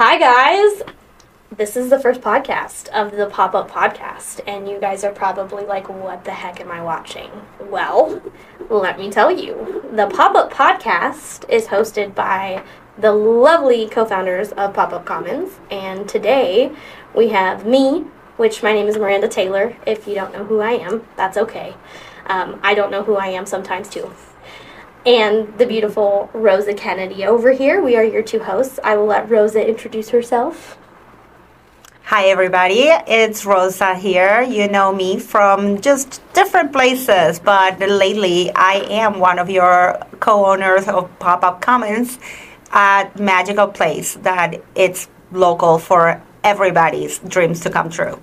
Hi, guys. This is the first podcast of the Pop Up Podcast, and you guys are probably like, what the heck am I watching? Well, let me tell you. The Pop Up Podcast is hosted by the lovely co founders of Pop Up Commons, and today we have me, which my name is Maranda Taylor. If you don't know who I am, that's okay. Um, I don't know who I am sometimes too and the beautiful Rosa Kennedy over here. We are your two hosts. I will let Rosa introduce herself. Hi, everybody. It's Rosa here. You know me from just different places, but lately I am one of your co owners of Pop Up Commons at Magical Place, that it's local for everybody's dreams to come true.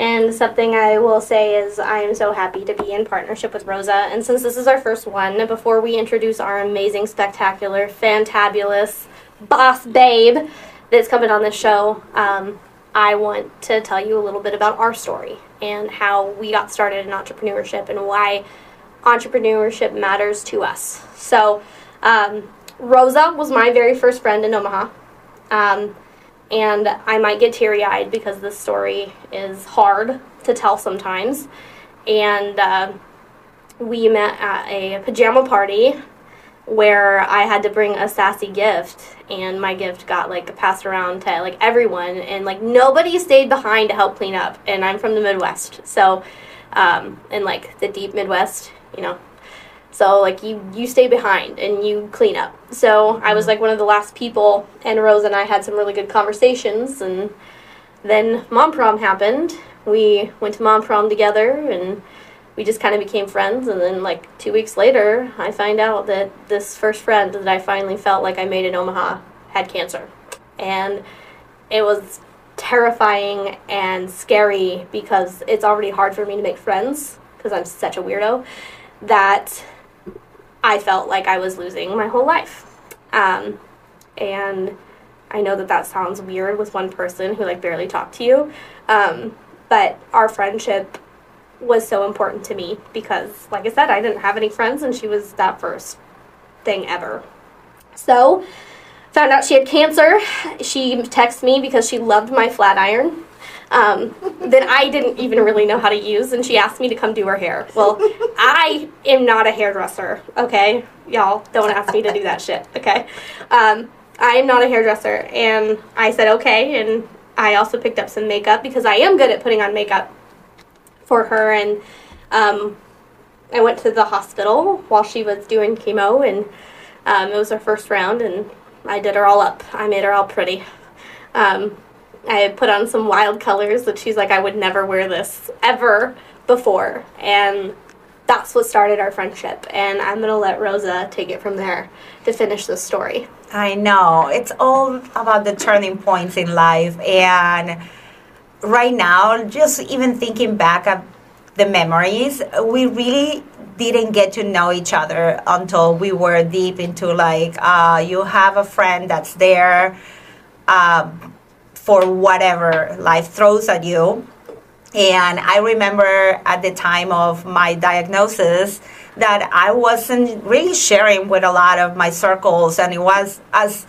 And something I will say is I am so happy to be in partnership with Rosa. And since this is our first one, before we introduce our amazing, spectacular, fantabulous boss babe that's coming on this show, um, I want to tell you a little bit about our story and how we got started in entrepreneurship and why entrepreneurship matters to us. So, um, Rosa was my very first friend in Omaha. Um, and I might get teary eyed because this story is hard to tell sometimes. And uh, we met at a pajama party where I had to bring a sassy gift, and my gift got like passed around to like everyone, and like nobody stayed behind to help clean up. And I'm from the Midwest, so um, in like the deep Midwest, you know, so like you you stay behind and you clean up. So I was mm-hmm. like one of the last people, and Rose and I had some really good conversations. And then mom prom happened. We went to mom prom together, and we just kind of became friends. And then like two weeks later, I find out that this first friend that I finally felt like I made in Omaha had cancer, and it was terrifying and scary because it's already hard for me to make friends because I'm such a weirdo that I felt like I was losing my whole life. Um, and I know that that sounds weird with one person who like barely talked to you, um, but our friendship was so important to me because, like I said, I didn't have any friends, and she was that first thing ever. So, found out she had cancer. She texted me because she loved my flat iron um, that I didn't even really know how to use, and she asked me to come do her hair. Well, I am not a hairdresser, okay? Y'all don't ask me to do that shit, okay? Um, I am not a hairdresser, and I said okay, and I also picked up some makeup because I am good at putting on makeup for her, and um, I went to the hospital while she was doing chemo, and um, it was her first round, and I did her all up. I made her all pretty. Um, I put on some wild colors that she's like, I would never wear this ever before. And that's what started our friendship. And I'm going to let Rosa take it from there to finish the story. I know. It's all about the turning points in life. And right now, just even thinking back at the memories, we really didn't get to know each other until we were deep into like, uh, you have a friend that's there. Um, for whatever life throws at you. And I remember at the time of my diagnosis that I wasn't really sharing with a lot of my circles. And it was, as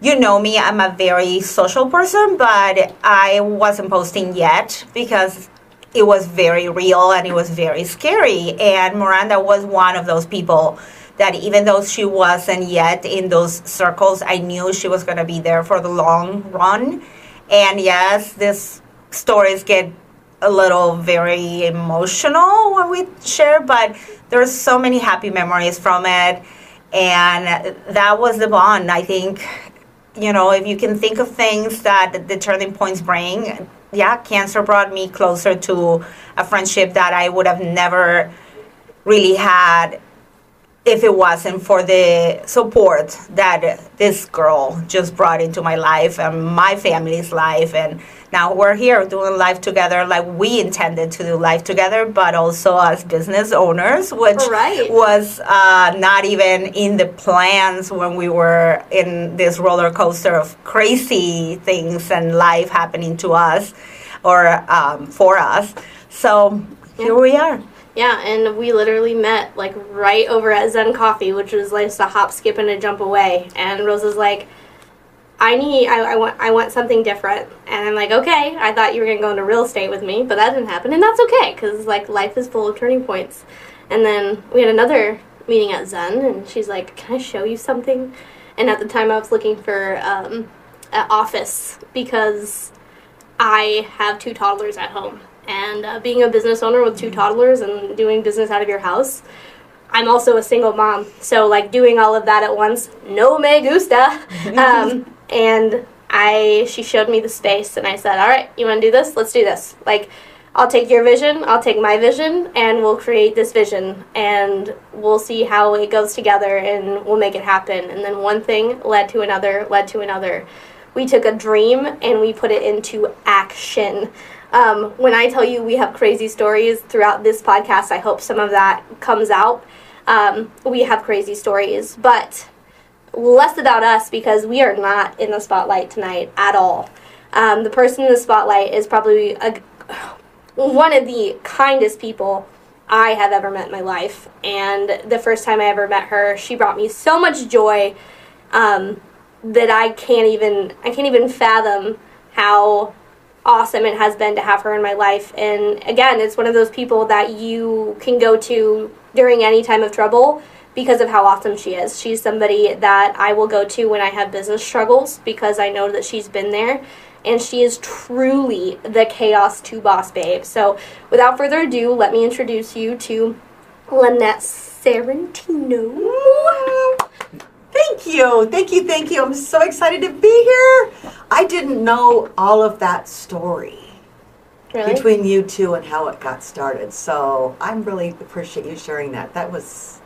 you know me, I'm a very social person, but I wasn't posting yet because it was very real and it was very scary. And Maranda was one of those people that even though she wasn't yet in those circles, I knew she was going to be there for the long run. And yes, these stories get a little very emotional when we share, but there's so many happy memories from it. And that was the bond. I think, you know, if you can think of things that the turning points bring, yeah, cancer brought me closer to a friendship that I would have never really had if it wasn't for the support that this girl just brought into my life and my family's life. And now we're here doing life together like we intended to do life together but also as business owners which right. was uh, not even in the plans when we were in this roller coaster of crazy things and life happening to us or um, for us. So here we are yeah, and we literally met like right over at Zen Coffee, which was like just a hop, skip, and a jump away. And Rosa's like, I need, I, I want, I want something different. And I'm like, okay, I thought you were gonna go into real estate with me, but that didn't happen, and that's okay, cause like life is full of turning points. And then we had another meeting at Zen, and she's like, can I show you something? And at the time, I was looking for um, an office because I have two toddlers at home, and uh, being a business owner with two toddlers and doing business out of your house. I'm also a single mom, so like doing all of that at once, no me gusta. um, and I she showed me the space and I said, "All right, you want to do this? Let's do this." Like I'll take your vision, I'll take my vision, and we'll create this vision and we'll see how it goes together and we'll make it happen. And then one thing led to another, led to another. We took a dream and we put it into action. Um, when I tell you we have crazy stories throughout this podcast, I hope some of that comes out. Um, we have crazy stories, but less about us because we are not in the spotlight tonight at all. Um, the person in the spotlight is probably a, one of the kindest people I have ever met in my life. And the first time I ever met her, she brought me so much joy um, that I can't even I can't even fathom how awesome it has been to have her in my life. And again, it's one of those people that you can go to during any time of trouble because of how awesome she is. She's somebody that I will go to when I have business struggles because I know that she's been there and she is truly the Chaos to Boss babe. So, without further ado, let me introduce you to Lynette Sorrentino. Thank you, thank you, thank you. I'm so excited to be here. I didn't know all of that story Really? between you two and how it got started. So I'm really appreciate you sharing that. That was,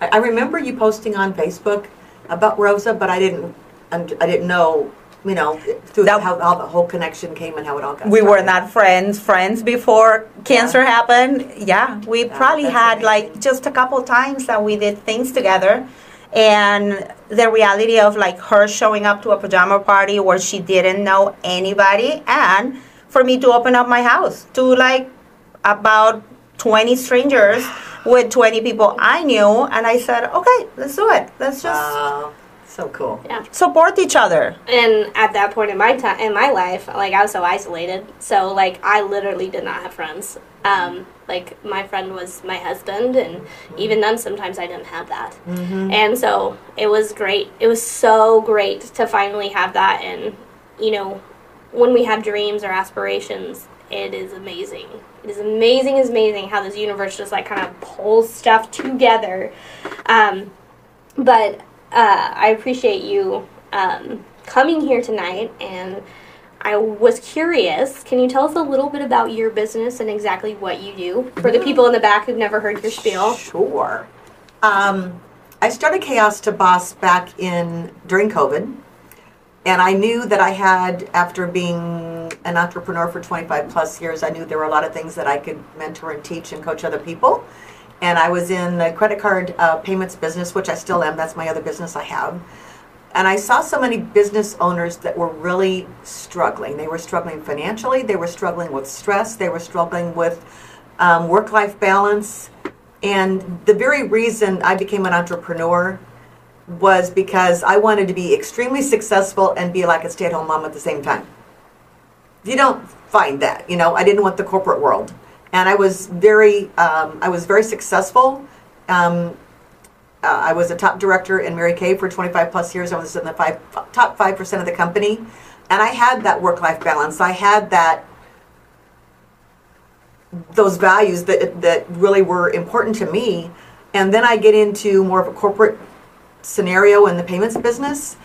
I, I remember you posting on Facebook about Rosa, but I didn't, I didn't know, you know, through That- how, how the whole connection came and how it all got. we were not friends friends before cancer happened yeah we Yeah, probably had amazing. like just a couple times that we did things together and the reality of like her showing up to a pajama party where she didn't know anybody and for me to open up my house to like about 20 strangers with 20 people i knew. And i said okay let's do it. Let's just Wow, so cool. Yeah. support each other And at that point in my time in my life, like I was so isolated. So like I literally did not have friends. Um, like my friend was my husband, and even then, sometimes I didn't have that. And so it was great. It was so great to finally have that. And you know, when we have dreams or aspirations, it is amazing. It is amazing, it's amazing how this universe just like kind of pulls stuff together. Um, but uh, I appreciate you um, coming here tonight, and I was curious. Can you tell us a little bit about your business and exactly what you do for the people in the back who've never heard your spiel? Sure. Um, I started Chaos to Boss back in during COVID, and I knew that I had, after being an entrepreneur for 25 plus years, I knew there were a lot of things that I could mentor and teach and coach other people. And I was in the credit card uh, payments business, which I still am. That's my other business I have. And I saw so many business owners that were really struggling. They were struggling financially, they were struggling with stress, they were struggling with um, work life balance. And the very reason I became an entrepreneur was because I wanted to be extremely successful and be like a stay at home mom at the same time. You don't find that, you know. I didn't want the corporate world, and I was very, um, I was very successful. Um, uh, I was a top director in Mary Kay for 25 plus years. I was in the five, top five percent of the company, and I had that work-life balance. I had that those values that that really were important to me. And then I get into more of a corporate scenario in the payments business,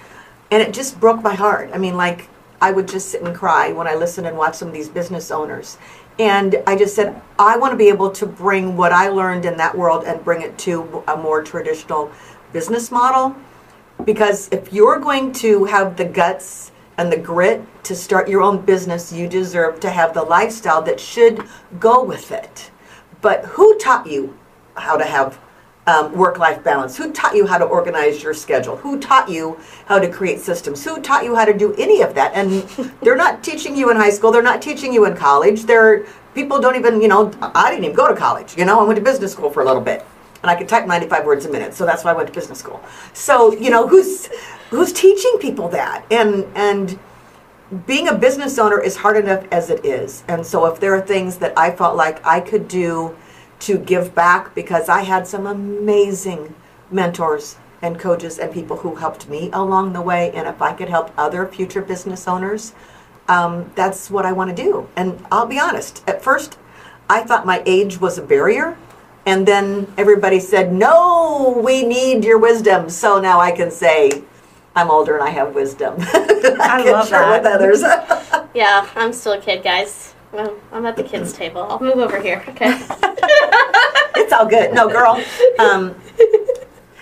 and it just broke my heart. I mean, like I would just sit and cry when I listened and watched some of these business owners. And I just said, I want to be able to bring what I learned in that world and bring it to a more traditional business model. Because if you're going to have the guts and the grit to start your own business, you deserve to have the lifestyle that should go with it. But who taught you how to have um, work-life balance? Who taught you how to organize your schedule? Who taught you how to create systems? Who taught you how to do any of that? And they're not teaching you in high school. They're not teaching you in college. They're people don't even you know. I didn't even go to college. You know, I went to business school for a little bit. and I could type 95 words a minute. So that's why I went to business school. So you know who's who's teaching people that and and being a business owner is hard enough as it is. And so if there are things that I felt like I could do to give back because I had some amazing mentors and coaches and people who helped me along the way and if I could help other future business owners, um, that's what I want to do. And I'll be honest, at first I thought my age was a barrier. And then everybody said, no, we need your wisdom. So now I can say, I'm older and I have wisdom. I, I love share that. with others. Yeah, I'm still a kid, guys. Well, I'm at the kids' table. I'll move over here. Okay. it's all good. No, girl. Um,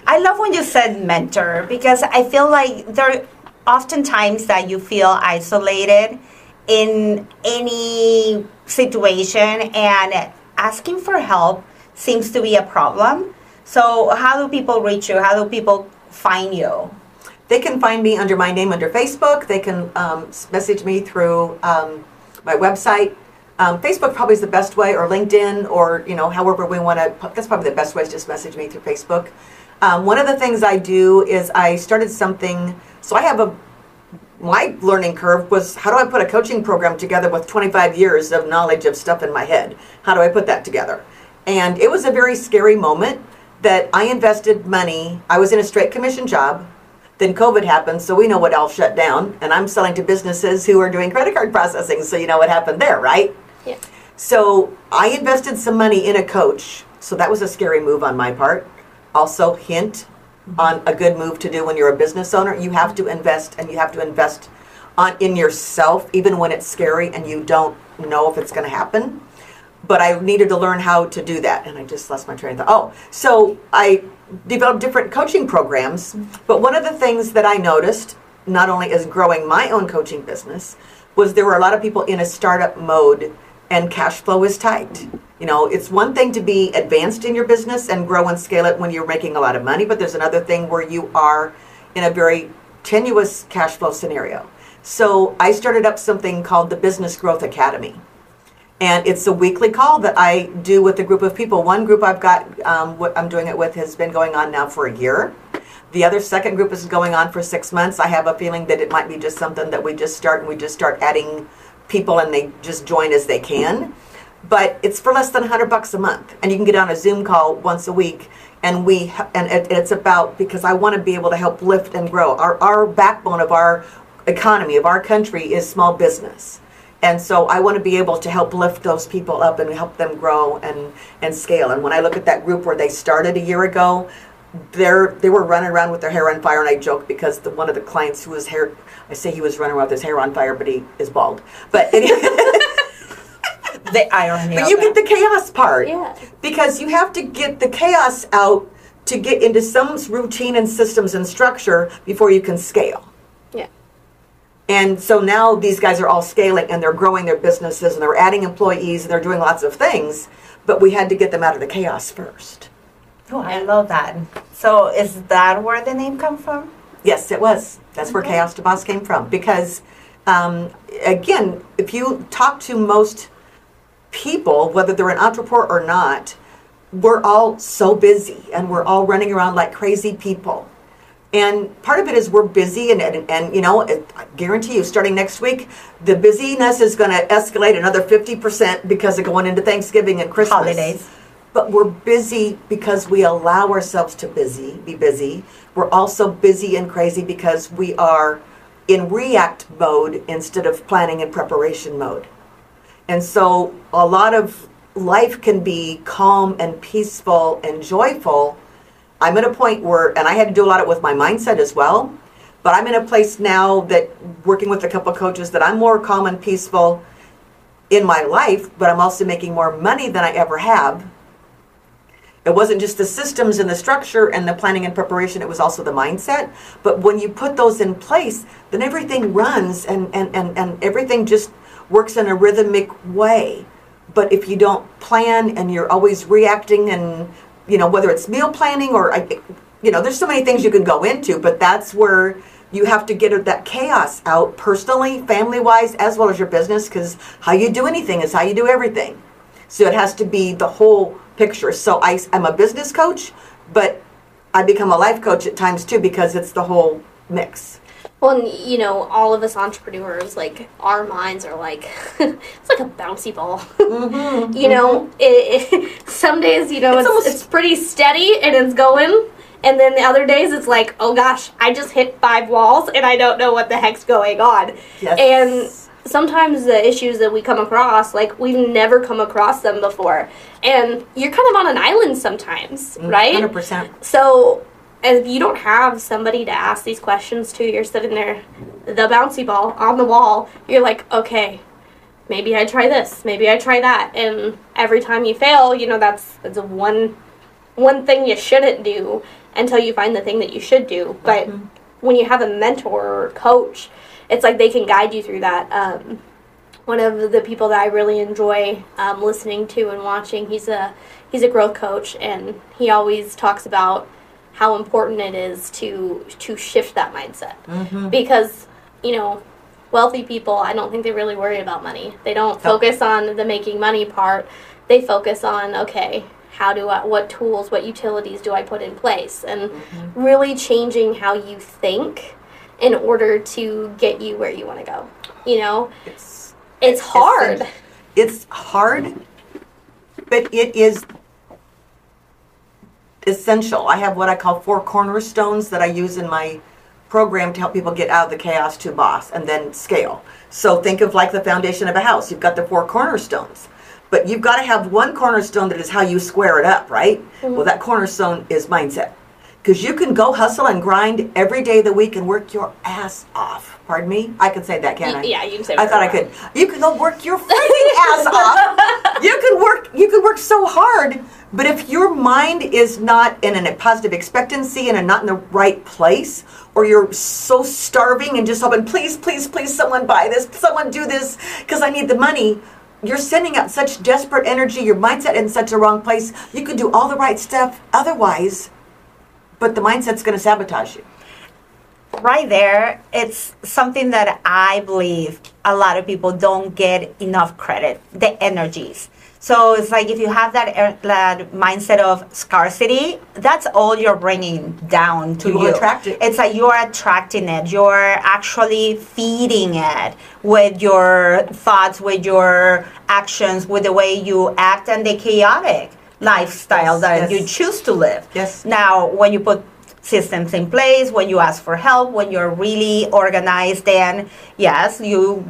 I love when you said mentor because I feel like there are often times that you feel isolated in any situation and asking for help seems to be a problem. So, how do people reach you? How do people find you? they can find me under my name under Facebook. They can um, message me through um, my website. Um, Facebook probably is the best way, or LinkedIn, or you know, however we want to. That's probably the best way. Is just message me through Facebook. Um, one of the things I do is I started something. So I have a my learning curve was how do I put a coaching program together with 25 years of knowledge of stuff in my head? How do I put that together? And it was a very scary moment that I invested money. I was in a straight commission job. Then COVID happened, so we know what all shut down. And I'm selling to businesses who are doing credit card processing, so you know what happened there, right? Yeah. So I invested some money in a coach. So that was a scary move on my part. Also, hint mm-hmm. on a good move to do when you're a business owner. You have to invest, and you have to invest on in yourself, even when it's scary and you don't know if it's going to happen. But I needed to learn how to do that, and I just lost my train of thought. Oh, so I developed different coaching programs. Mm-hmm. But one of the things that I noticed, not only as growing my own coaching business, was there were a lot of people in a startup mode and cash flow is tight. You know, it's one thing to be advanced in your business and grow and scale it when you're making a lot of money, but there's another thing where you are in a very tenuous cash flow scenario. So I started up something called the Business Growth Academy. And it's a weekly call that I do with a group of people. One group I've got, um, what I'm doing it with, has been going on now for a year. The other second group is going on for six months. I have a feeling that it might be just something that we just start and we just start adding people and they just join as they can. But it's for less than 100 bucks a month, and you can get on a Zoom call once a week. And we and it, it's about because I want to be able to help lift and grow. Our our backbone of our economy of our country is small business. And so I want to be able to help lift those people up and help them grow and, and scale. And when I look at that group where they started a year ago, they're, they were running around with their hair on fire. And I joke because the, one of the clients who was hair, I say he was running around with his hair on fire, but he is bald. But, anyway, The irony. but you that. get the chaos part. Yeah. Because you have to get the chaos out to get into some routine and systems and structure before you can scale. Yeah. And so now these guys are all scaling and they're growing their businesses and they're adding employees and they're doing lots of things, but we had to get them out of the chaos first. Oh, I love that. So, is that where the name come from? Yes, it was. That's where Chaos to Boss came from. Because, um, again, if you talk to most people, whether they're an entrepreneur or not, we're all so busy and we're all running around like crazy people. And part of it is we're busy, and, and, and you know, it, I guarantee you, starting next week, the busyness is going to escalate another 50% because of going into Thanksgiving and Christmas. Holidays. But we're busy because we allow ourselves to busy, be busy. We're also busy and crazy because we are in react mode instead of planning and preparation mode. And so a lot of life can be calm and peaceful and joyful. I'm at a point where, and I had to do a lot of it with my mindset as well, but I'm in a place now that working with a couple coaches that I'm more calm and peaceful in my life, but I'm also making more money than I ever have. It wasn't just the systems and the structure and the planning and preparation, it was also the mindset. But when you put those in place, then everything runs and, and, and, and everything just works in a rhythmic way. But if you don't plan and you're always reacting and, you know, whether it's meal planning or, you know, there's so many things you can go into, but that's where you have to get that chaos out personally, family wise, as well as your business, because how you do anything is how you do everything. So it has to be the whole picture. So I, I'm a business coach, but I become a life coach at times too because it's the whole mix. Well, and, you know, all of us entrepreneurs, like our minds are like it's like a bouncy ball. Mm-hmm. you know, it, it, some days you know It's it's, almost- it's pretty steady and it's going, and then the other days it's like, oh gosh, I just hit five walls and I don't know what the heck's going on. Yes. And sometimes the issues that we come across, like we've never come across them before, and you're kind of on an island sometimes, mm, right? Hundred percent. So, if you don't have somebody to ask these questions to, you're sitting there, the bouncy ball on the wall. You're like, okay, maybe I try this, maybe I try that, and every time you fail, you know that's that's one one thing you shouldn't do until you find the thing that you should do. But mm-hmm. when you have a mentor or coach, it's like they can guide you through that. Um, one of the people that I really enjoy um, listening to and watching. He's a he's a growth coach, and he always talks about how important it is to to shift that mindset because you know wealthy people I don't think they really worry about money. They don't focus on the making money part. They focus on okay, how do I what tools, what utilities do I put in place and really changing how you think in order to get you where you want to go. You know, It's it's hard. it's hard, but it is essential. I have what I call four cornerstones that I use in my program to help people get out of the chaos to boss and then scale. So think of like the foundation of a house. You've got the four cornerstones. But you've got to have one cornerstone that is how you square it up, right? Mm-hmm. Well, that cornerstone is mindset. Because you can go hustle and grind every day of the week and work your ass off. Pardon me? I can say that, can I? Yeah, you can say that. I thought I could. You can go work your freaking ass off. You can work. You can work so hard, but if your mind is not in a positive expectancy and not in the right place, or you're so starving and just hoping, please, please, please, someone buy this, someone do this, because I need the money. You're sending out such desperate energy. Your mindset in such a wrong place. You can do all the right stuff otherwise, but the mindset's going to sabotage you. right there, it's something that I believe a lot of people don't get enough credit the energies. So it's like if you have that, er- that mindset of scarcity, that's all you're bringing down to You you. attract it. It's like you're attracting it. You're actually feeding it with your thoughts, with your actions, with the way you act, and the chaotic lifestyle Yes, that yes. you choose to live. Yes. Now, when you put systems in place, when you ask for help, when you're really organized, then yes, you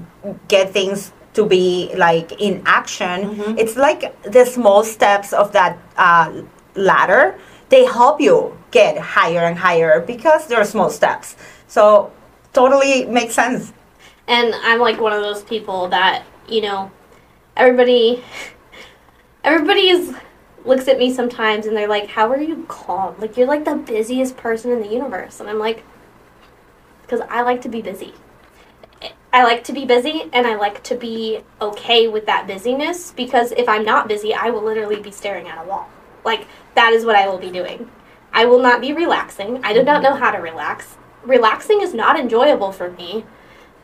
get things to be like in action. Mm-hmm. It's like the small steps of that uh, ladder. They help you get higher and higher because they're small steps. So, totally makes sense. And I'm like one of those people that, you know, everybody everybody is looks at me sometimes and they're like, "How are you calm? Like you're like the busiest person in the universe." And I'm like, "Cuz I like to be busy." I like to be busy and I like to be okay with that busyness because if I'm not busy, I will literally be staring at a wall. Like that is what I will be doing. I will not be relaxing. I do not know how to relax. Relaxing is not enjoyable for me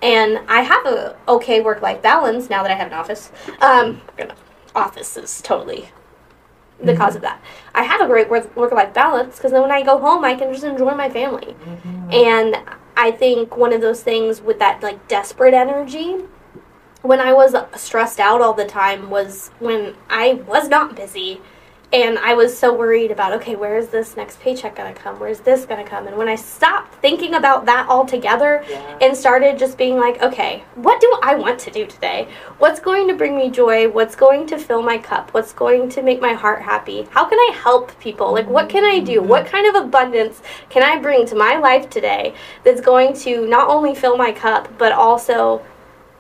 and I have a okay work life balance now that I have an office. Um, office is totally the cause mm-hmm. of that. I have a great work life balance because then when I go home, I can just enjoy my family. Mm-hmm. And I think one of those things with that like desperate energy, when I was stressed out all the time, was when I was not busy. And I was so worried about, okay, where is this next paycheck gonna come? Where's this gonna come? And when I stopped thinking about that altogether and started just being like, okay, what do I want to do today? What's going to bring me joy? What's going to fill my cup? What's going to make my heart happy? How can I help people? Like, what can I do? Mm-hmm. What kind of abundance can I bring to my life today that's going to not only fill my cup, but also,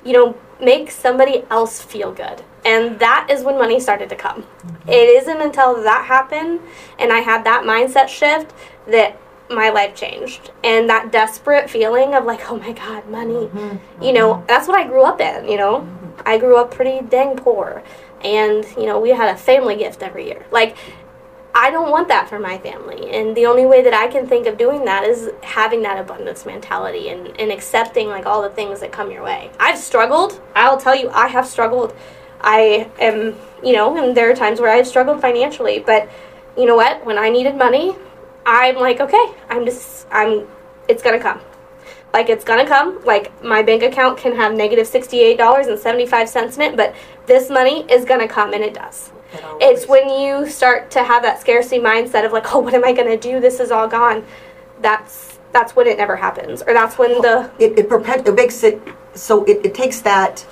you know, make somebody else feel good? And that is when money started to come. It isn't until that happened and I had that mindset shift that my life changed. And that desperate feeling of like, oh my God, money. Mm-hmm. You know, that's what I grew up in, you know. I grew up pretty dang poor. And, you know, we had a family gift every year. Like, I don't want that for my family. And the only way that I can think of doing that is having that abundance mentality and, and accepting like all the things that come your way. I've struggled. I'll tell you, I have struggled I am, you know, and there are times where I've struggled financially, but you know what? When I needed money, I'm like, okay, I'm just, I'm, it's gonna come. Like it's gonna come. Like my bank account can have negative negative sixty-eight dollars and seventy-five cents in it, but this money is gonna come, and it does. It It's when you start to have that scarcity mindset of like, oh, what am I gonna do? This is all gone. That's that's when it never happens, or that's when the it, it, perpet- it makes it so it, it takes that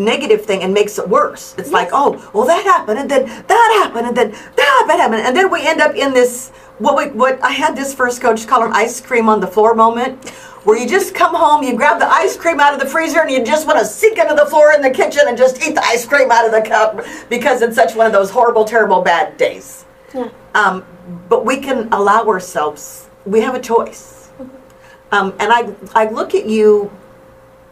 negative thing and makes it worse. It's like, oh, well, that happened, and then that happened, and then that happened, and then we end up in this what we what I had this first coach call an ice cream on the floor moment. Where you just come home, you grab the ice cream out of the freezer, and you just want to sink into the floor in the kitchen and just eat the ice cream out of the cup because it's such one of those horrible, terrible, bad days. yeah. Um, but we can allow ourselves. We have a choice. Um, and I I look at you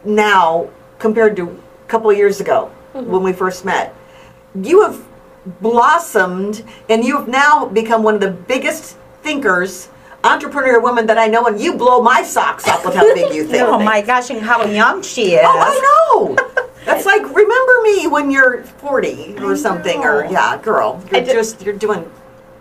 now compared to couple of years ago mm-hmm. when we first met. You have blossomed, and you have now become one of the biggest thinkers, entrepreneur women that I know. And you blow my socks off with how big you think. Oh my gosh, and how young she is. Oh, I know. That's like remember me when you're 40 or I something, or yeah, girl, you're just you're doing.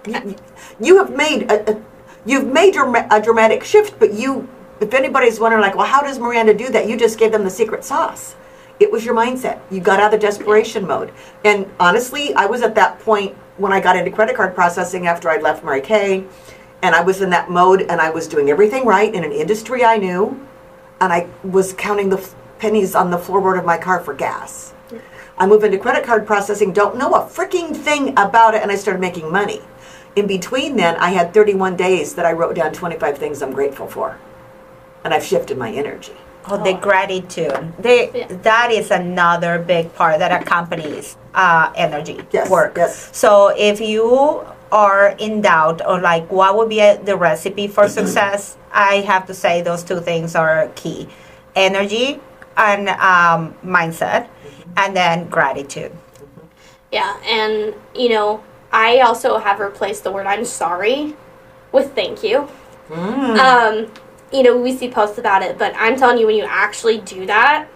You, you have made a, a you've made your, a dramatic shift, but you, if anybody's wondering, like, well, how does Maranda do that? You just gave them the secret sauce. It was your mindset. You got out of the desperation mode, and honestly, I was at that point when I got into credit card processing after I'd left Mary Kay, and I was in that mode, and I was doing everything right in an industry I knew and I was counting the f- pennies on the floorboard of my car for gas. I moved into credit card processing, don't know a freaking thing about it, and I started making money. In between then, I had 31 days that I wrote down 25 things I'm grateful for. And I've shifted my energy. Oh, the gratitude. They, Yeah. That is another big part that accompanies uh, energy Yes, work. yes. So if you are in doubt or like what would be a, the recipe for success, I have to say those two things are key: energy and um, mindset, and then gratitude. Yeah, and you know, I also have replaced the word I'm sorry with thank you. Um, you know, we see posts about it, but I'm telling you, when you actually do that,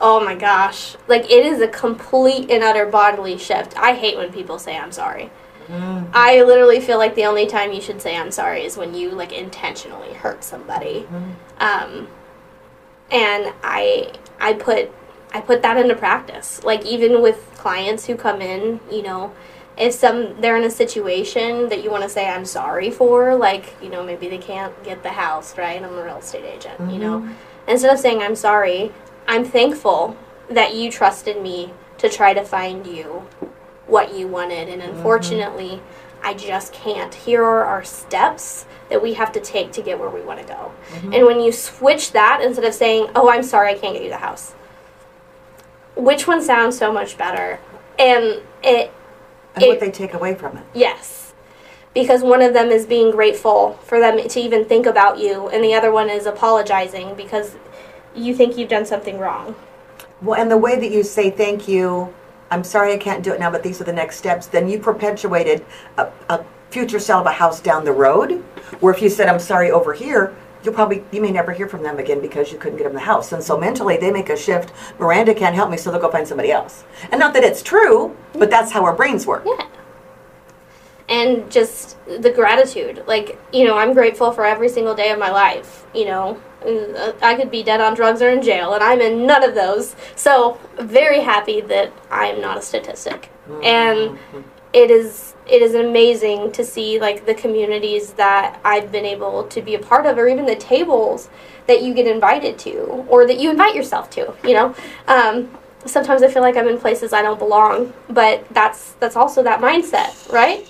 oh my gosh, like it is a complete and utter bodily shift. I hate when people say I'm sorry. I literally feel like the only time you should say I'm sorry is when you like intentionally hurt somebody. Um, and I I put I put that into practice. Like even with clients who come in, you know, if some they're in a situation that you want to say I'm sorry for, like you know maybe they can't get the house right. I'm a real estate agent, you know. Mm-hmm. Instead of saying I'm sorry, I'm thankful that you trusted me to try to find you what you wanted, and mm-hmm. unfortunately, I just can't. Here are our steps that we have to take to get where we want to go. Mm-hmm. And when you switch that instead of saying, "Oh, I'm sorry, I can't get you the house," which one sounds so much better? And it And what they take away from it. Yes. Because one of them is being grateful for them to even think about you, and the other one is apologizing because you think you've done something wrong. Well, and the way that you say thank you, I'm sorry I can't do it now, but these are the next steps, then you perpetuated a, a future sale of a house down the road. Where if you said I'm sorry over here, you'll probably you may never hear from them again because you couldn't get them the house. And so mentally they make a shift. Maranda can't help me, so they'll go find somebody else. And not that it's true, but that's how our brains work. Yeah. And just the gratitude. Like, you know, I'm grateful for every single day of my life. You know, Uh, I could be dead on drugs or in jail, and I'm in none of those. So, very happy that I'm not a statistic. And it is it is amazing to see like the communities that I've been able to be a part of, or even the tables that you get invited to, or that you invite yourself to. You know, um, sometimes I feel like I'm in places I don't belong, but that's that's also that mindset, right?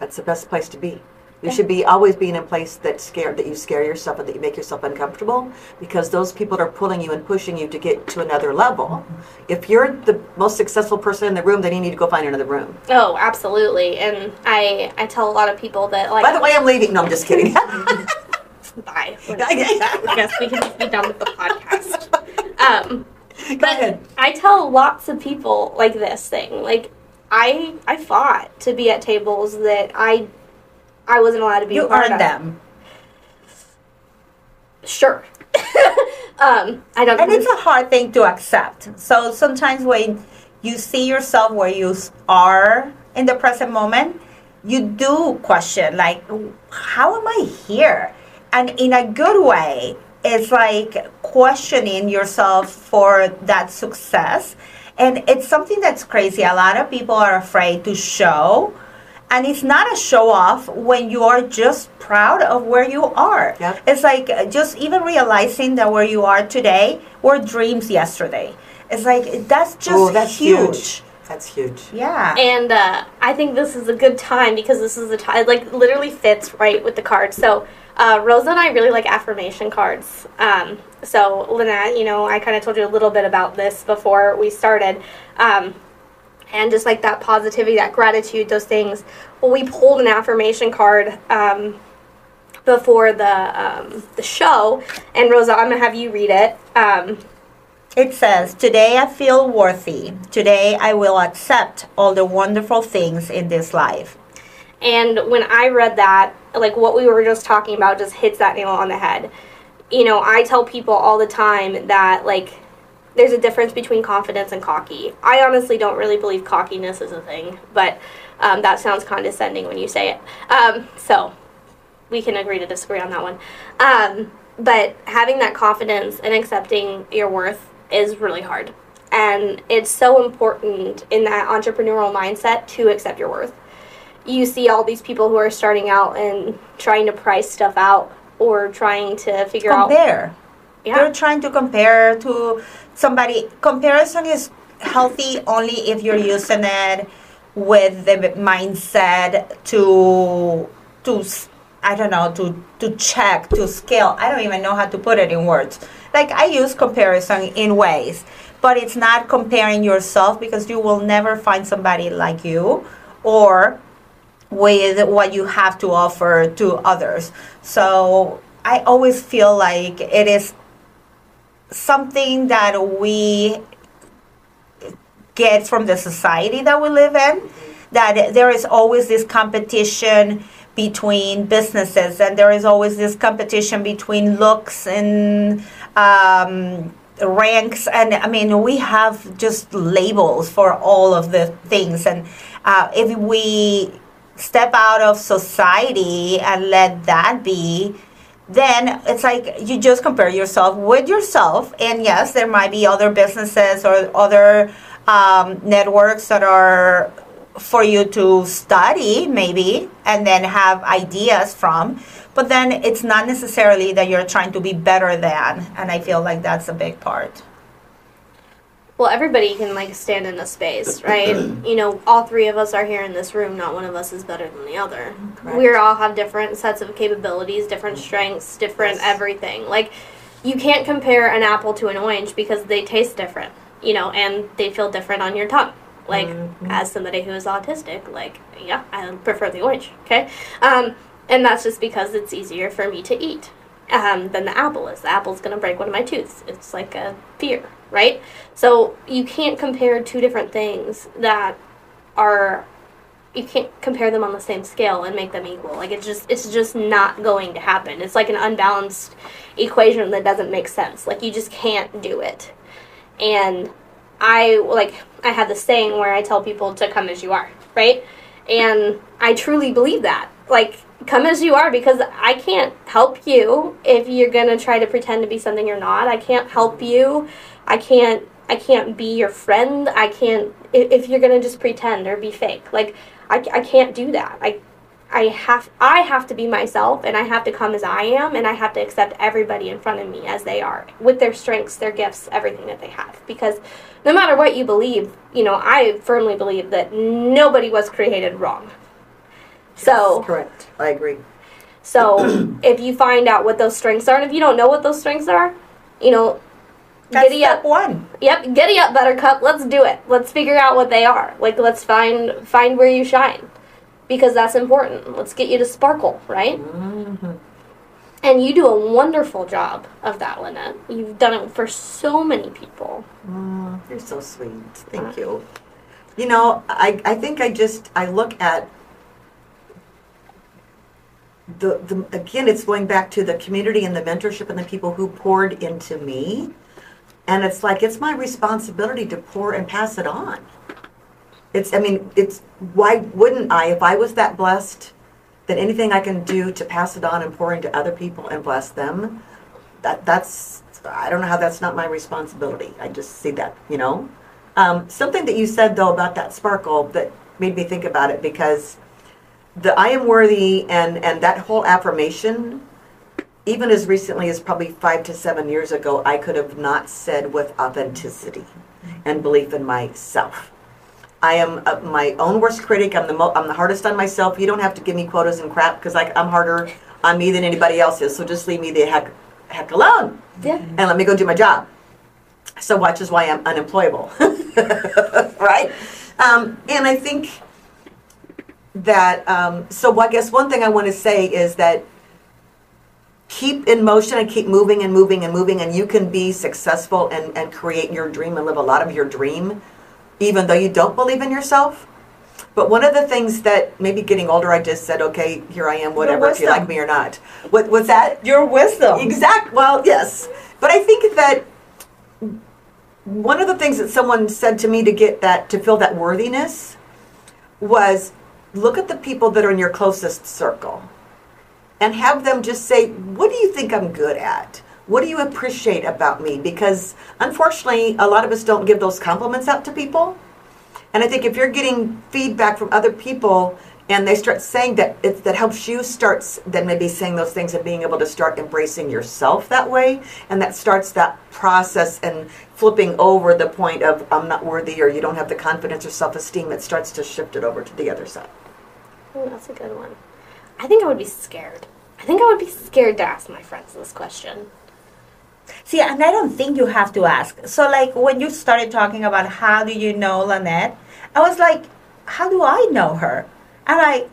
That's the best place to be. You should be always being in a place that scare that you scare yourself and that you make yourself uncomfortable because those people are pulling you and pushing you to get to another level. If you're the most successful person in the room, then you need to go find another room. Oh, absolutely. And I I tell a lot of people that like By the way, I'm leaving. No, I'm just kidding. bye. I guess we can just be done with the podcast. Um, Go but ahead. I tell lots of people like this thing. Like I I fought to be at tables that I I wasn't allowed to be You earned of. them. Sure. um, I don't. And it's a hard thing to accept. So sometimes when you see yourself where you are in the present moment, you do question, like, how am I here? And in a good way, it's like questioning yourself for that success. And it's something that's crazy. A lot of people are afraid to show. And it's not a show off when you are just proud of where you are. Yep. It's like uh, just even realizing that where you are today were dreams yesterday. It's like that's just oh, that's huge. huge. That's huge. Yeah. And uh, I think this is a good time because this is the time, like, literally fits right with the cards. So, uh, Rosa and I really like affirmation cards. Um, so, Lynette, you know, I kind of told you a little bit about this before we started. Um, and just like that positivity, that gratitude, those things. Well, we pulled an affirmation card um, before the um, the show, and Rosa, I'm gonna have you read it. Um, It says, Today I feel worthy. Today I will accept all the wonderful things in this life. And when I read that, like what we were just talking about just hits that nail on the head. You know, I tell people all the time that, like, there's a difference between confidence and cocky. I honestly don't really believe cockiness is a thing, but um, that sounds condescending when you say it. Um, so we can agree to disagree on that one. Um, but having that confidence and accepting your worth is really hard. And it's so important in that entrepreneurial mindset to accept your worth you see all these people who are starting out and trying to price stuff out or trying to figure out Compare. yeah You're trying to compare to somebody. Comparison is healthy only if you're using it with the mindset to to I don't know to to check to scale. I don't even know how to put it in words. Like I use comparison in ways, but it's not comparing yourself because you will never find somebody like you or with what you have to offer to others. So I always feel like it is something that we get from the society that we live in that there is always this competition between businesses and there is always this competition between looks and um, ranks. And i mean we have just labels for all of the things. And uh, if we step out of society and let that be then it's like you just compare yourself with yourself. And yes there might be other businesses or other um, networks that are for you to study maybe and then have ideas from. But then it's not necessarily that you're trying to be better than. And i feel like that's a big part well everybody can like stand in a space right? You know all three of us are here in this room not one of us is better than the other. Correct. we all have different sets of capabilities different strengths different Yes. everything. Like you can't compare an apple to an orange because they taste different you know and they feel different on your tongue. Like as somebody who is autistic like yeah i prefer the orange okay? Um, and that's just because it's easier for me to eat um, than the apple is the apple's going to break one of my tooths. It's like a fear right? So you can't compare two different things that are you can't compare them on the same scale and make them equal. Like it's just it's just not going to happen. It's like an unbalanced equation that doesn't make sense. Like you just can't do it. And I like I have this saying where I tell people to come as you are, right? And I truly believe that. Like come as you are because I can't help you if you're going to try to pretend to be something you're not. I can't help you. I can't I can't be your friend. I can't if, you're going to just pretend or be fake. Like I, I can't do that. I I have I have to be myself and I have to come as I am and I have to accept everybody in front of me as they are with their strengths, their gifts, everything that they have because no matter what you believe, you know, I firmly believe that nobody was created wrong. So, correct. I agree. so if you find out what those strengths are and if you don't know what those strengths are, you know, that's giddy step up. one Yep, giddy up, Buttercup. Let's do it. Let's figure out what they are. Like, let's find find where you shine, because that's important. Let's get you to sparkle, right? And you do a wonderful job of that, Lynette. You've done it for so many people. Mm, you're so sweet. Thank you. You know, I, I think I just I look at the, the again it's going back to the community and the mentorship and the people who poured into me and it's like it's my responsibility to pour and pass it on. It's I mean it's why wouldn't I if I was that blessed that anything I can do to pass it on and pour into other people and bless them that that's I don't know how that's not my responsibility. I just see that you know. Um, something that you said though about that sparkle that made me think about it because the I am worthy and and that whole affirmation even as recently as probably 5 to 7 years ago I could have not said with authenticity and belief in myself. I am uh, my own worst critic. I'm the mo- I'm the hardest on myself. You don't have to give me quotas and crap because like I'm harder on me than anybody else is. So just leave me the heck heck alone Yeah. and let me go do my job. So watch is why I'm unemployable, right? Um, and I think that um, so I guess one thing I want to say is that keep in motion and keep moving and moving and moving, and you can be successful and, and create your dream and live a lot of your dream, even though you don't believe in yourself. But one of the things that maybe getting older, I just said, okay, here I am, whatever, if you like me or not. What was that? Your wisdom. Exact. Well, yes, but I think that one of the things that someone said to me to get that to feel that worthiness was look at the people that are in your closest circle and have them just say, "What do you think I'm good at? What do you appreciate about me?" Because unfortunately, a lot of us don't give those compliments out to people. And I think if you're getting feedback from other people and they start saying that it, that helps you start then maybe saying those things and being able to start embracing yourself that way and that starts that process and flipping over the point of I'm not worthy or you don't have the confidence or self-esteem it starts to shift it over to the other side. Ooh, that's a good one. I think I would be scared. I think I would be scared to ask my friends this question. See, and I don't think you have to ask. So, like, when you started talking about how do you know Lynette, I was like, how do I know her? And I,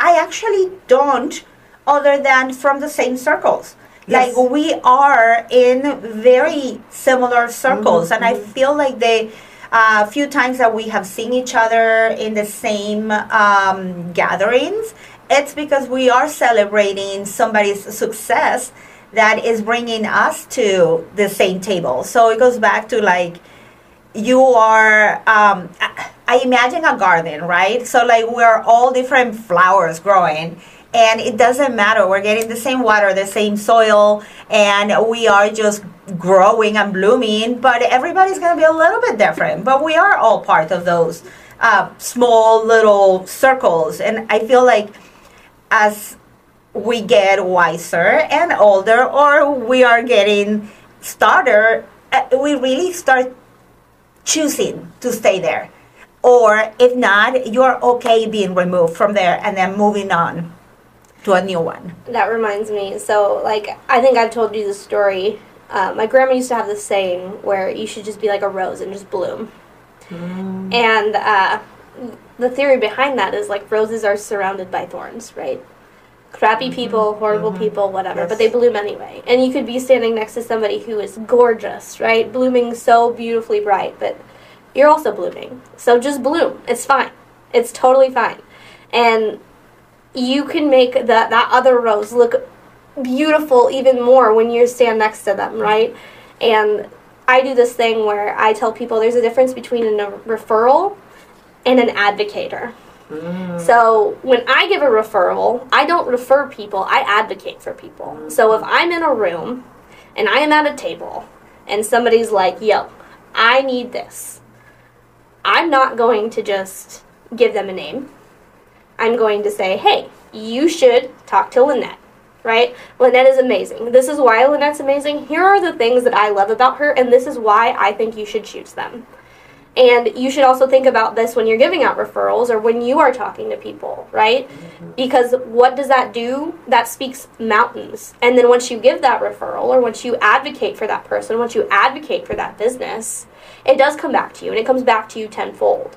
I actually don't, other than from the same circles. Yes. Like, we are in very similar circles, and I feel like the A few times that we have seen each other in the same um, gatherings, it's because we are celebrating somebody's success that is bringing us to the same table. So it goes back to like you are. Um, I, I imagine a garden, right? So like we're all different flowers growing. And it doesn't matter. We're getting the same water, the same soil, and we are just growing and blooming. But everybody's going to be a little bit different. But we are all part of those uh, small little circles. And I feel like as we get wiser and older or we are getting starter uh, we really start choosing to stay there or if not you're okay being removed from there and then moving on to a new one That reminds me. So, like, I think I've told you the story. Uh, my grandma used to have this saying where you should just be like a rose and just bloom. And uh, the theory behind that is like roses are surrounded by thorns, right? Crappy people, horrible people, whatever, Yes. but they bloom anyway. And you could be standing next to somebody who is gorgeous, right? Blooming so beautifully bright, but you're also blooming. So just bloom. It's fine. It's totally fine. And you can make that that other rose look beautiful even more when you stand next to them, right? And I do this thing where I tell people there's a difference between a referral and an advocator. Mm. So when I give a referral, I don't refer people, I advocate for people. So if I'm in a room and I am at a table and somebody's like, yo, I need this, I'm not going to just give them a name. I'm going to say, hey, you should talk to Lynette, right? Lynette is amazing. This is why Lynette's amazing. Here are the things that I love about her, and this is why I think you should choose them. And you should also think about this when you're giving out referrals or when you are talking to people, right? Mm-hmm. Because what does that do? That speaks mountains. And then once you give that referral or once you advocate for that person, once you advocate for that business, it does come back to you and it comes back to you tenfold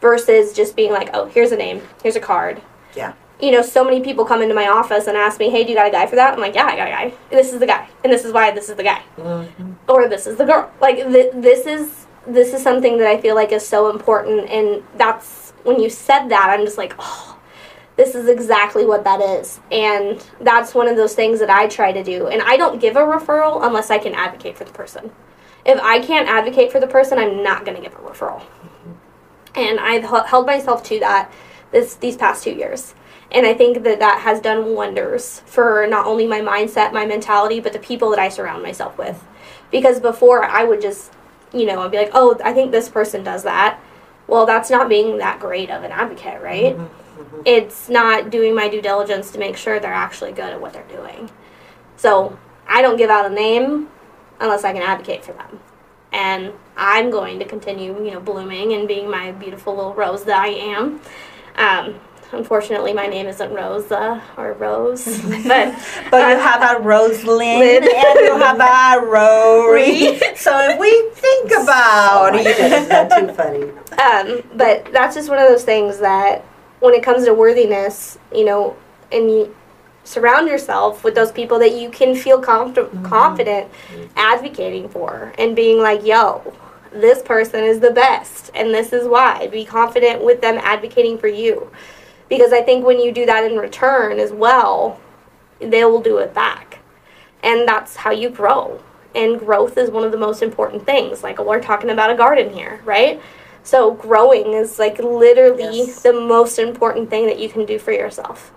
versus just being like, oh, here's a name, here's a card. Yeah. You know, so many people come into my office and ask me, hey, do you got a guy for that? I'm like, yeah, I got a guy. This is the guy. And this is why this is the guy. Mm-hmm. Or this is the girl. Like, th- this is this is something that I feel like is so important. And that's when you said that, I'm just like, oh, this is exactly what that is. And that's one of those things that I try to do. And I don't give a referral unless I can advocate for the person. If I can't advocate for the person, I'm not going to give a referral. And I've h- held myself to that this these past two years. And I think that that has done wonders for not only my mindset, my mentality, but the people that I surround myself with. Because before I would just, you know, I'd be like, oh, I think this person does that. Well, that's not being that great of an advocate, right? Mm-hmm. It's not doing my due diligence to make sure they're actually good at what they're doing. So I don't give out a name unless I can advocate for them. And I'm going to continue, you know, blooming and being my beautiful little rose that I am. Um, Unfortunately, my name isn't Rosa or Rose, but but you have a Rosalind and you have a Rory. so if we think about oh it, not too funny. Um, but that's just one of those things that when it comes to worthiness, you know, and you surround yourself with those people that you can feel mm-hmm. confident advocating for and being like, yo, this person is the best and this is why. Be confident with them advocating for you because I think when you do that in return as well, they will do it back. And that's how you grow. And growth is one of the most important things. Like we're talking about a garden here, right? So growing is like literally yes. the most important thing that you can do for yourself.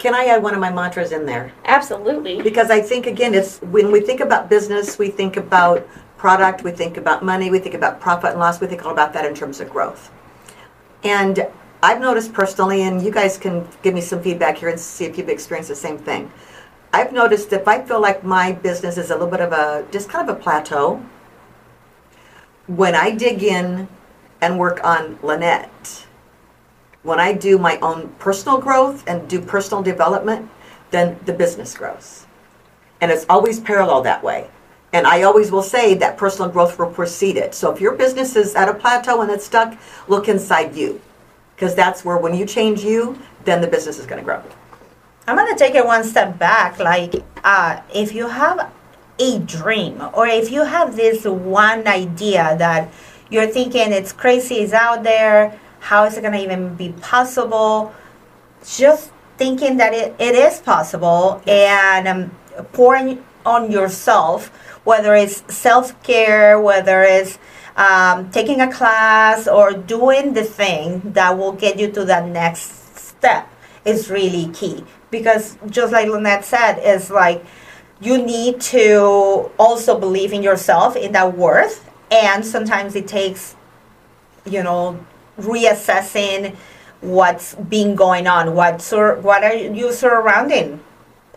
Can I add one of my mantras in there? Absolutely. Because I think again it's when we think about business, we think about product, we think about money, we think about profit and loss, we think all about that in terms of growth. And I've noticed personally, and you guys can give me some feedback here and see if you've experienced the same thing. I've noticed if I feel like my business is a little bit of a just kind of a plateau, when I dig in and work on Lynette, when I do my own personal growth and do personal development, then the business grows. And it's always parallel that way. And I always will say that personal growth will precede it. So if your business is at a plateau and it's stuck, look inside you because that's where when you change you, then the business is going to grow. I'm going to take it one step back. Like, uh, if you have a dream, or if you have this one idea that you're thinking it's crazy, it's out there, how is it going to even be possible? Just thinking that it, it is possible and um, pouring on yourself, whether it's self care, whether it's um, taking a class or doing the thing that will get you to that next step is really key because just like Lynette said is like you need to also believe in yourself in that worth and sometimes it takes you know reassessing what's been going on what sur- what are you surrounding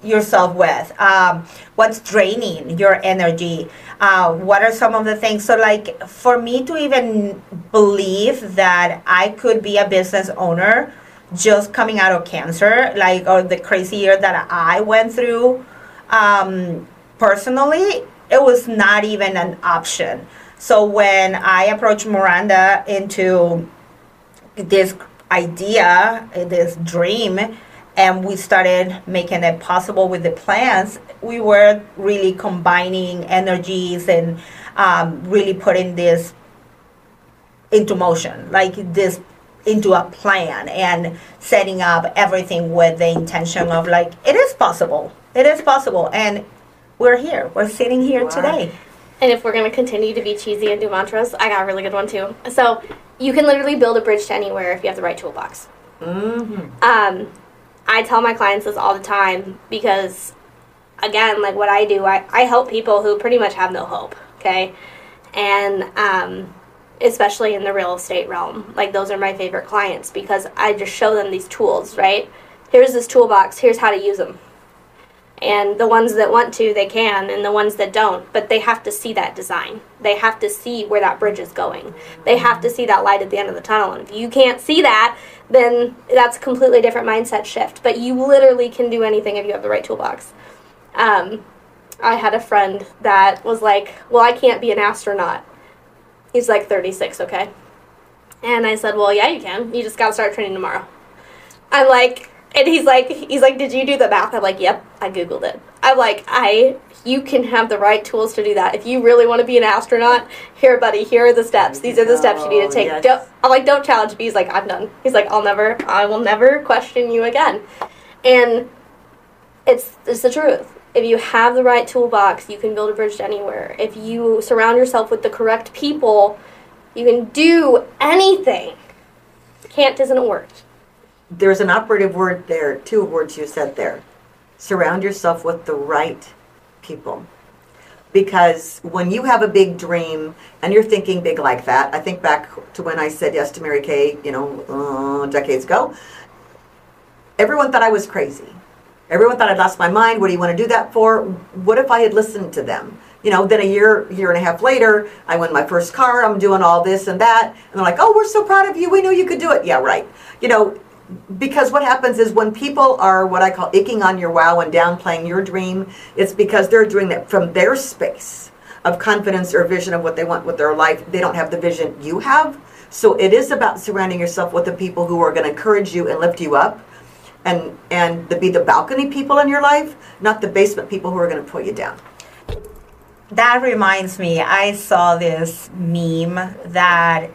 yourself with um, what's draining your energy uh, what are some of the things? So like for me to even believe that i could be a business owner just coming out of cancer like or the crazy year that i went through um, personally it was not even an option. So when i approached Maranda into this idea this dream and we started making it possible with the plants, we were really combining energies and um, really putting this into motion, like this into a plan and setting up everything with the intention of like it is possible, it is possible, and we're here, we're sitting here wow. today. And if we're going to continue to be cheesy and do mantras, I got a really good one too. So you can literally build a bridge to anywhere if you have the right toolbox. Mm-hmm. Um, I tell my clients this all the time because, again, like what I do, I, I help people who pretty much have no hope, okay? And um, especially in the real estate realm, like those are my favorite clients because I just show them these tools, right? Here's this toolbox, here's how to use them. And the ones that want to, they can, and the ones that don't, but they have to see that design. They have to see where that bridge is going. They have to see that light at the end of the tunnel. And if you can't see that, then that's a completely different mindset shift. But you literally can do anything if you have the right toolbox. Um, I had a friend that was like, Well, I can't be an astronaut. He's like 36, okay? And I said, Well, yeah, you can. You just got to start training tomorrow. I'm like, and he's like, he's like, did you do the math? I'm like, yep, I googled it. I'm like, I you can have the right tools to do that. If you really want to be an astronaut, here, buddy, here are the steps. These are the steps you need to oh, take. Yes. Don't, I'm like, don't challenge me. He's like, I'm done. He's like, I'll never, I will never question you again. And it's it's the truth. if you have the right toolbox, you can build a bridge to anywhere. If you surround yourself with the correct people, you can do anything. Can't isn't a word. There's an operative word there, two words you said there. Surround yourself with the right people. Because when you have a big dream and you're thinking big like that, I think back to when I said yes to Mary Kay, you know, uh, decades ago. Everyone thought I was crazy. Everyone thought I'd lost my mind. What do you want to do that for? What if I had listened to them? You know, then a year, year and a half later, I win my first car. I'm doing all this and that, and they're like, "Oh, we're so proud of you. We knew you could do it." Yeah, right. You know, because what happens is when people are what I call icking on your wow and downplaying your dream, it's because they're doing that from their space of confidence or vision of what they want with their life. They don't have the vision you have. So it is about surrounding yourself with the people who are going to encourage you and lift you up and and be the balcony people in your life, not the basement people who are going to pull you down. That reminds me, I saw this meme that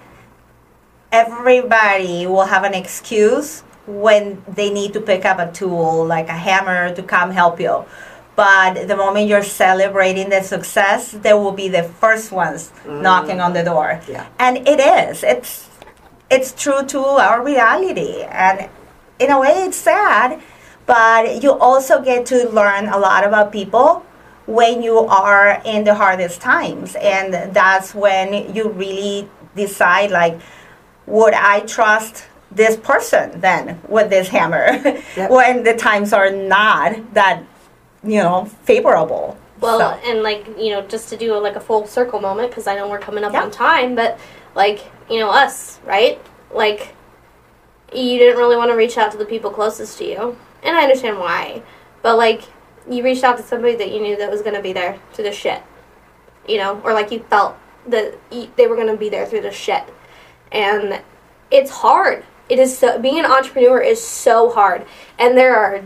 everybody will have an excuse when they need to pick up a tool like a hammer to come help you. But the moment you're celebrating the success, they will be the first ones mm. knocking on the door. Yeah. And it is. It's it's true to our reality. And in a way it's sad, but you also get to learn a lot about people when you are in the hardest times. And that's when you really decide like would I trust this person then with this hammer? Yep. when the times are not that you know favorable. Well so. and like you know just to do a, like a full circle moment because i know we're coming up on time but like you know us right? Like you didn't really want to reach out to the people closest to you and i understand why but like you reached out to somebody that you knew that was going to be there through the shit you know? Or like you felt that they were going to be there through the shit and it's hard. It is so being an entrepreneur is so hard. And there are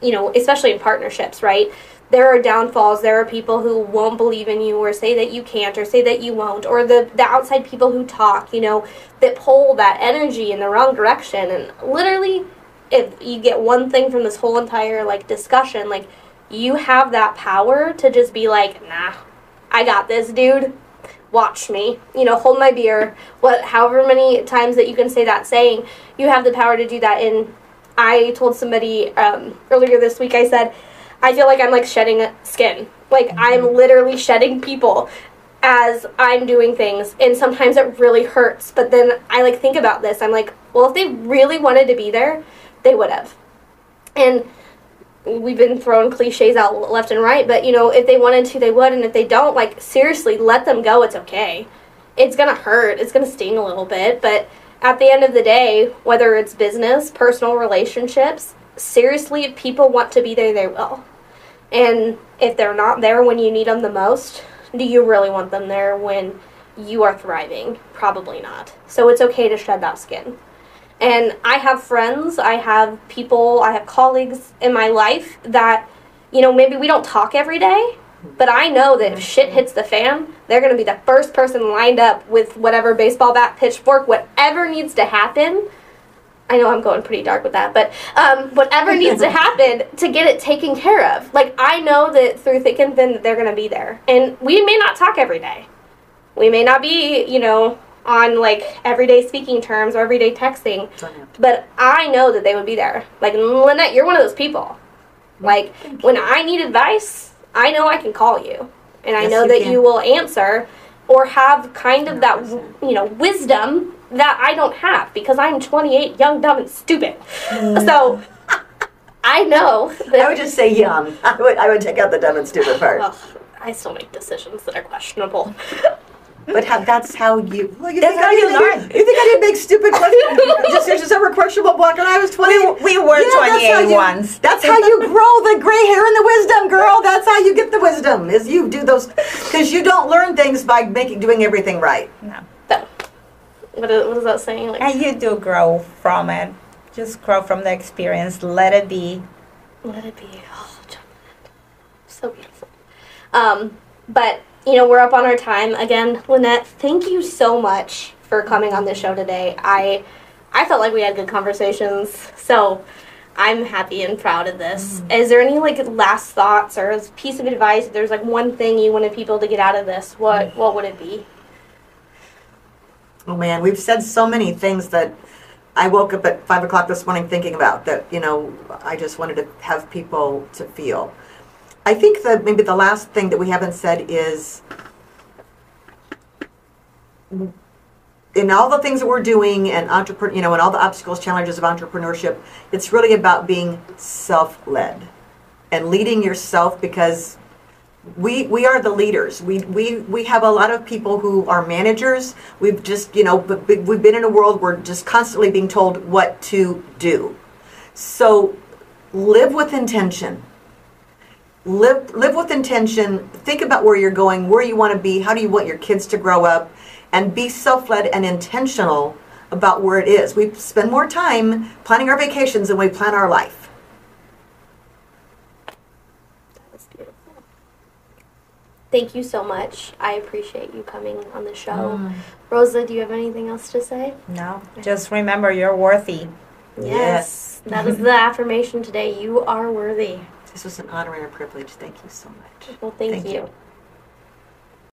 you know especially in partnerships right? There are downfalls. There are people who won't believe in you or say that you can't or say that you won't. Or the the outside people who talk you know that pull that energy in the wrong direction. And literally if you get one thing from this whole entire like discussion like you have that power to just be like nah i got this dude watch me, you know, hold my beer, what however many times that you can say that saying, you have the power to do that. And I told somebody um, earlier this week, I said, I feel like I'm like shedding skin. Like mm-hmm. I'm literally shedding people as I'm doing things and sometimes it really hurts. But then I like think about this. I'm like, well, if they really wanted to be there, they would have. And we've been throwing cliches out left and right, but you know, if they wanted to, they would, and if they don't, like seriously, let them go. It's okay. It's gonna hurt. It's gonna sting a little bit, but at the end of the day, whether it's business, personal relationships, seriously, if people want to be there, they will. And if they're not there when you need them the most, do you really want them there when you are thriving? Probably not. So it's okay to shed that skin. And I have friends, I have people, I have colleagues in my life that, you know, maybe we don't talk every day, but I know that if shit hits the fan, they're going to be the first person lined up with whatever baseball bat, pitchfork, whatever needs to happen. I know I'm going pretty dark with that, but um, whatever needs to happen to get it taken care of. Like, I know that through thick and thin that they're going to be there. And we may not talk every day. We may not be, you know, on like everyday speaking terms or everyday texting. But I know that they would be there. Like Lynette, you're one of those people. Like when I need advice, I know I can call you, and I know you that can. you will answer or have kind of 100%. that you know wisdom that I don't have because I'm 28, young, dumb, and stupid. Mm. So. I know. I would just say young. I would, I would take out the dumb and stupid part. Well, I still make decisions that are questionable. But how, that's how you. Well, you that's think how I you learn. You think I didn't make stupid decisions that were questionable back when I was twenty? We, we were yeah, 28 once. That's how you grow the gray hair and the wisdom, girl. That's how you get the wisdom. Is you do those because you don't learn things by making doing everything right. No. So, what is, what is that saying? Like, and you do grow from it. Just grow from the experience. Let it be. Let it be. Oh, so beautiful. Um, but you know, we're up on our time again. Lynette, thank you so much for coming on the show today. I I felt like we had good conversations. So I'm happy and proud of this. Mm-hmm. Is there any like last thoughts or a piece of advice? If there's like one thing you wanted people to get out of this, what mm. what would it be? Oh man, we've said so many things that I woke up at five o'clock this morning thinking about that, you know, I just wanted to have people to feel. I think that maybe the last thing that we haven't said is in all the things that we're doing and entrepreneur, you know, and all the obstacles, challenges of entrepreneurship, it's really about being self-led and leading yourself because we we are the leaders. We we we have a lot of people who are managers. We've just you know we've been in a world where just constantly being told what to do. So live with intention. Live live with intention. Think about where you're going, where you want to be, how do you want your kids to grow up, and be self-led and intentional about where it is. We spend more time planning our vacations than we plan our life. That's beautiful. Thank you so much. I appreciate you coming on the show. Mm. Rosa, do you have anything else to say? No, just remember you're worthy. Yes. That is the affirmation today. You are worthy. This was an honor and a privilege. Thank you so much. Well, thank, Thank you. you.